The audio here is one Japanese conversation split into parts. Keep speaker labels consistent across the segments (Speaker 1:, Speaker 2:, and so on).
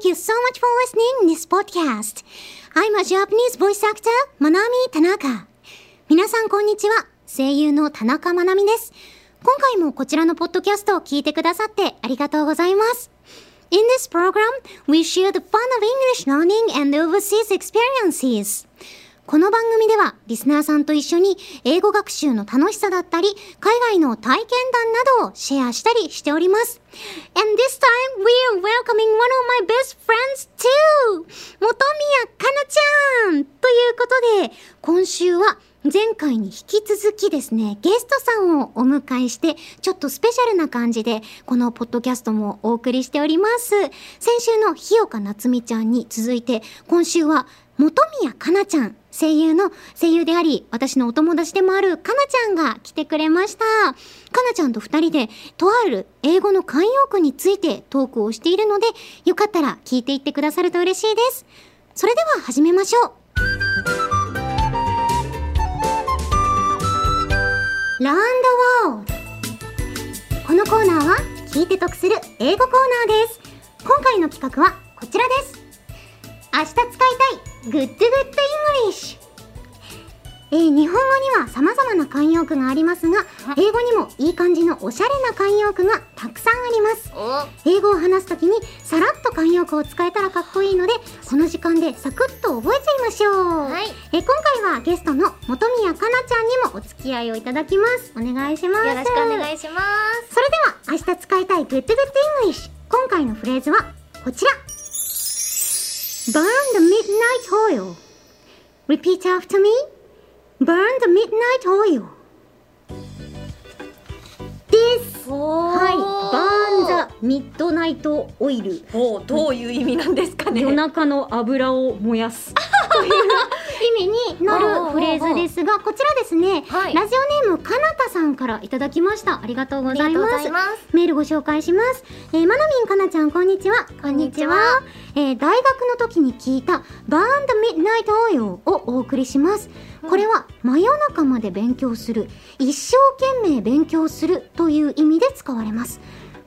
Speaker 1: Thank you so much for listening this podcast. I'm a Japanese voice actor, Manami Tanaka. 皆さんこんにちは。声優の田中まなみです。今回もこちらのポッドキャストを聞いてくださってありがとうございます。In this program, we share the fun of English learning and overseas experiences. この番組ではリスナーさんと一緒に英語学習の楽しさだったり海外の体験談などをシェアしたりしております。And this time we are welcoming one of my best friends too! 本宮かなちゃんということで今週は前回に引き続きですね、ゲストさんをお迎えして、ちょっとスペシャルな感じで、このポッドキャストもお送りしております。先週の日岡夏美ちゃんに続いて、今週は本宮かなちゃん、声優の声優であり、私のお友達でもあるかなちゃんが来てくれました。かなちゃんと二人で、とある英語の慣用句についてトークをしているので、よかったら聞いていってくださると嬉しいです。それでは始めましょう。 Learn the world このコーナーは聞いて得する英語コーナーです今回の企画はこちらです明日使いたい。 Good Good Englishえー日本語には様々な慣用句がありますが英語にもいい感じのおしゃれな慣用句がたくさんあります。
Speaker 2: お。
Speaker 1: 英語を話すときにさらっと慣用句を使えたらかっこいいのでこの時間でサクッと覚えちゃいましょう、
Speaker 2: はい。
Speaker 1: えー今回はゲストの本宮かなちゃんにもお付き合いをいただきます。お願いします。
Speaker 2: よろしくお願いします。
Speaker 1: それでは明日使いたい Good Good English 今回のフレーズはこちら Burn the midnight oil Repeat after me Burn the midnight oil です
Speaker 2: お
Speaker 1: はい、Burn the midnight oil
Speaker 2: おーどういう意味なんですかね
Speaker 3: 夜中の油を燃やすという
Speaker 1: 意味になるフレーズですがこちらですね、
Speaker 2: はい。
Speaker 1: ラジオネームかなたさんからいただきました。ありがとうございます。メールご紹介します、えー、まなみんかなちゃんこんにちは。こ
Speaker 2: んにちは。
Speaker 1: えー大学の時に聞いた Burn the Midnight Oil をお送りします。これは真夜中まで勉強する。一生懸命勉強するという意味で使われます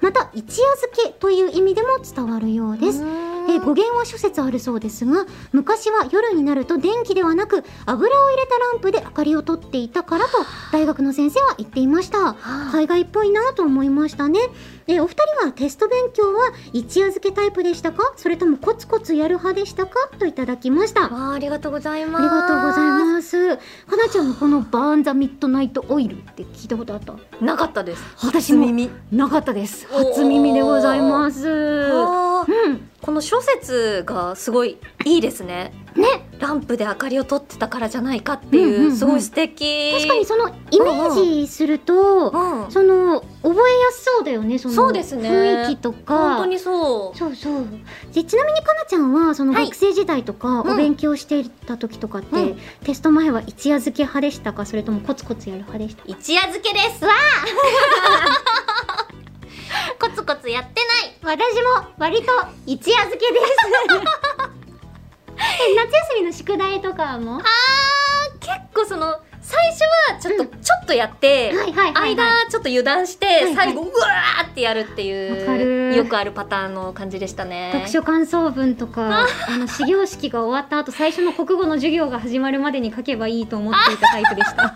Speaker 1: また一夜漬けという意味でも伝わるようです。えー語源は諸説あるそうですが昔は夜になると電気ではなく油を入れたランプで明かりをとっていたからと大学の先生は言っていました。
Speaker 2: あ。
Speaker 1: 海外っぽいなと思いましたね。えーお二人はテスト勉強は一夜漬けタイプでしたか？それともコツコツやる派でしたか？といただきました。あ
Speaker 2: りがとうございます。
Speaker 1: りがとうございます。かなちゃんのこのバーンザミッドナイトオイルって聞いたことあった？
Speaker 2: すなかったです。
Speaker 1: 私も
Speaker 2: 初耳。
Speaker 3: なかったです初耳でございます。
Speaker 1: うん。
Speaker 2: この諸説がすごいいいですね。
Speaker 1: ね。
Speaker 2: ランプで明かりを取ってたからじゃないかっていう,、
Speaker 1: うんうんうん
Speaker 2: すごい素敵。
Speaker 1: 確かにそのイメージすると、
Speaker 2: うん
Speaker 1: その覚えやすそうだよねその
Speaker 2: そうですね。
Speaker 1: 雰囲気とか。
Speaker 2: 本当にそう。
Speaker 1: そうそう。でちなみにかなちゃんはその
Speaker 2: はい。
Speaker 1: 学生時代とか
Speaker 2: うん。
Speaker 1: お勉強していた時とかって、
Speaker 2: うん。
Speaker 1: テスト前は一夜漬け派でしたか？それともコツコツやる派でしたか？
Speaker 2: 一夜漬けです。わ コツコツやってない。
Speaker 1: 私も割と一夜漬けです。え 夏休みの宿題とかも？
Speaker 2: あー結構その最初はちょっと、
Speaker 1: うん。
Speaker 2: ちょっとやって、
Speaker 1: はいはいはいはい。
Speaker 2: 間ちょっと油断して、
Speaker 1: いはい。
Speaker 2: 最後うわーってやるっていうよくあるパターンの感じでしたね。
Speaker 3: 読書感想文とか あの始業式が終わった後最初の国語の授業が始まるまでに書けばいいと思っていたタイプでした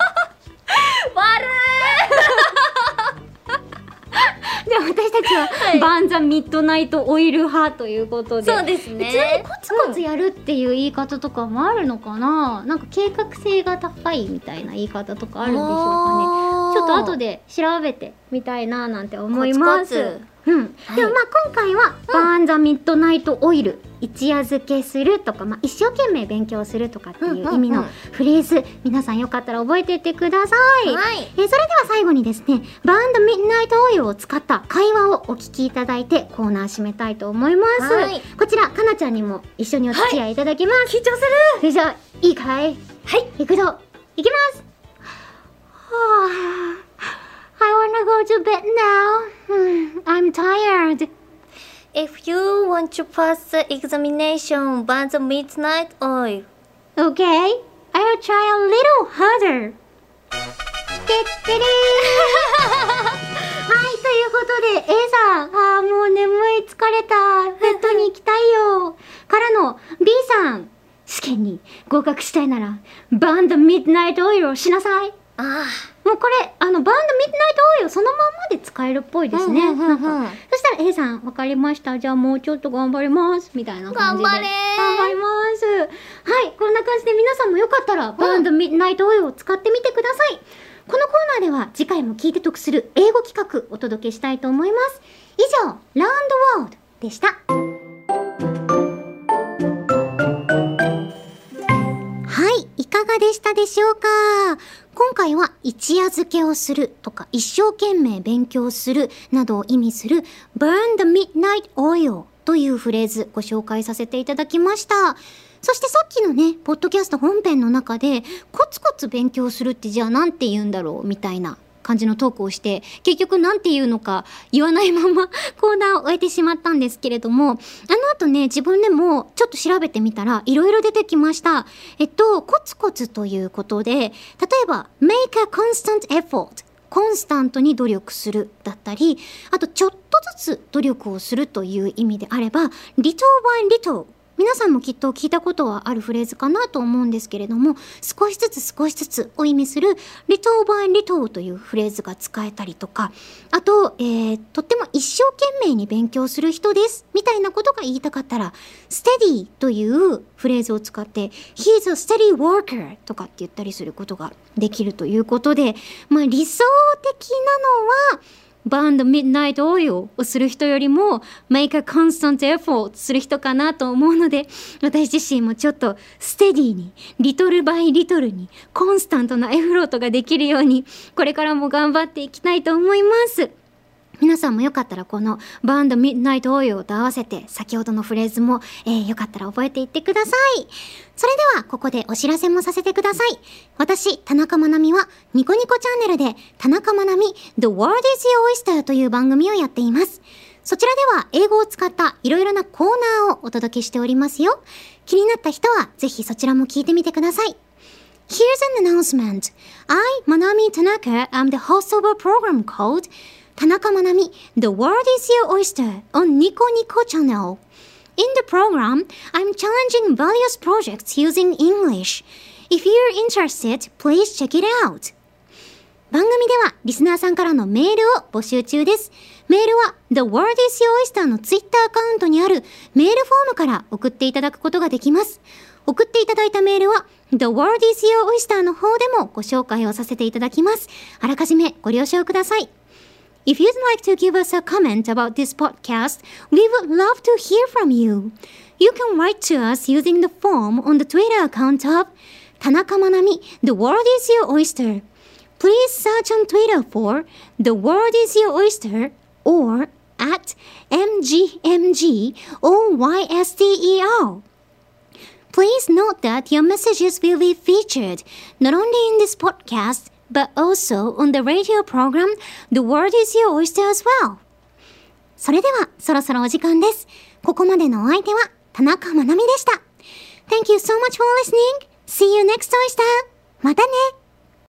Speaker 3: たちは、
Speaker 2: はい。
Speaker 3: バンザミッドナイトオイル派ということで。
Speaker 2: いそうですね。
Speaker 1: ちなみにコツコツやるっていう言い方とかもあるのかな、なんか計画性が高いみたいな言い方とかあるんでしょうかねちょっと後
Speaker 2: で
Speaker 1: で調べてみたいななんて思います。うん、
Speaker 2: はい。
Speaker 1: でもまあ今回は「バーン・ザ・ミッドナイト・オイル」一夜漬けするとか、まあ、一生懸命勉強するとかっていう意味のフレーズ、皆さんよかったら覚えていってください、
Speaker 2: はい。
Speaker 1: えーそれでは最後にですね「バーン・ザ・ミッドナイト・オイル」を使った会話をお聞きいただいてコーナー締めたいと思います、
Speaker 2: はい。
Speaker 1: こちらかなちゃんにも一緒にお付き合いいただきます、
Speaker 2: 緊張する。
Speaker 1: それじゃあいいかい？
Speaker 2: はい。
Speaker 1: 行くぞ。行きますはあ I wanna go to bed now. Hmm, I'm tired.
Speaker 2: If you want to pass the examination burn the midnight oil
Speaker 1: Okay, I'll try a little harder. てってれーはい、ということで、A さん、あーもう眠い、疲れた、ベッドに行きたいよ。
Speaker 3: に合格したいなら、Burn the Midnight Oil をしなさい。
Speaker 2: あ
Speaker 3: もうこれ、あの、バンドミッドナイトオイルそのままで使えるっぽいですね。
Speaker 2: うんうんうんうん
Speaker 3: なんかそしたら A さん、わかりました。じゃあもうちょっと頑張ります。みたいな感じで。
Speaker 2: 頑張れ
Speaker 3: 頑張ります。はい、こんな感じで皆さんもよかったら、バンドミッドナイトオイルを使ってみてください。このコーナーでは次回も聞いて得する英語企画お届けしたいと思います。以上、ラウンドワールドでした。
Speaker 1: でしたでしょうか今回は一夜漬けをするとか一生懸命勉強するなどを意味する burn the midnight oil というフレーズご紹介させていただきました。そしてさっきのね、ポッドキャスト本編の中でコツコツ勉強するってじゃあ何て言うんだろうみたいな感じのトークをして、結局なんて言うのか言わないまま コーナーを終えてしまったんですけれども、あの後ね、自分でもちょっと調べてみたら、いろいろ出てきました。えっと、コツコツということで、例えば、make a constant effort。コンスタントに努力するだったり、あとちょっとずつ努力をするという意味であれば、little by little 皆さんもきっと聞いたことはあるフレーズかなと思うんですけれども、少しずつ少しずつを意味する little by little というフレーズが使えたりとか、あと、えー、とっても一生懸命に勉強する人ですみたいなことが言いたかったら、steady というフレーズを使って、he's a steady worker とかって言ったりすることができるということで、まあ理想的なのは、バンドミッドナイトオイルをする人よりも make a constant effort する人かなと思うので私自身もちょっとステディにリトルバイリトルにコンスタントなエフロートができるようにこれからも頑張っていきたいと思います。皆さんもよかったらこのバンドミッドナイトオイルと合わせて先ほどのフレーズも、えーよかったら覚えていってください。それではここでお知らせもさせてください。私、田中まなみはニコニコチャンネルで田中まなみ The World is Your Oyster という番組をやっています。そちらでは英語を使ったいろいろなコーナーをお届けしておりますよ。気になった人はぜひそちらも聞いてみてください。Here's an announcement. I, Manami Tanaka, am the host of a program called Tanaka Manami, The World is Your Oyster on Nico Nico channel. In the program, I'm challenging various projects using English. If you're interested, please check it out. 番組ではリスナーさんからのメールを募集中です。メールは The World is Your Oyster のツイッターアカウントにあるメールフォームから送っていただくことができます。送っていただいたメールは The World is Your Oyster の方でもご紹介をさせていただきます。あらかじめご了承ください。If you'd like to give us a comment about this podcast, we would love to hear from you. You can write to us using the form on the Twitter account of Tanaka Manami, The World is Your Oyster. Please search on Twitter for The World is Your Oyster or at MGMGOYSTER. Please note that your messages will be featured not only in this podcast but also on the radio program The World is Your Oyster as well. それではそろそろお時間です。ここまでのお相手は田中まなみでした。Thank you so much for listening. See you next oyster. またね。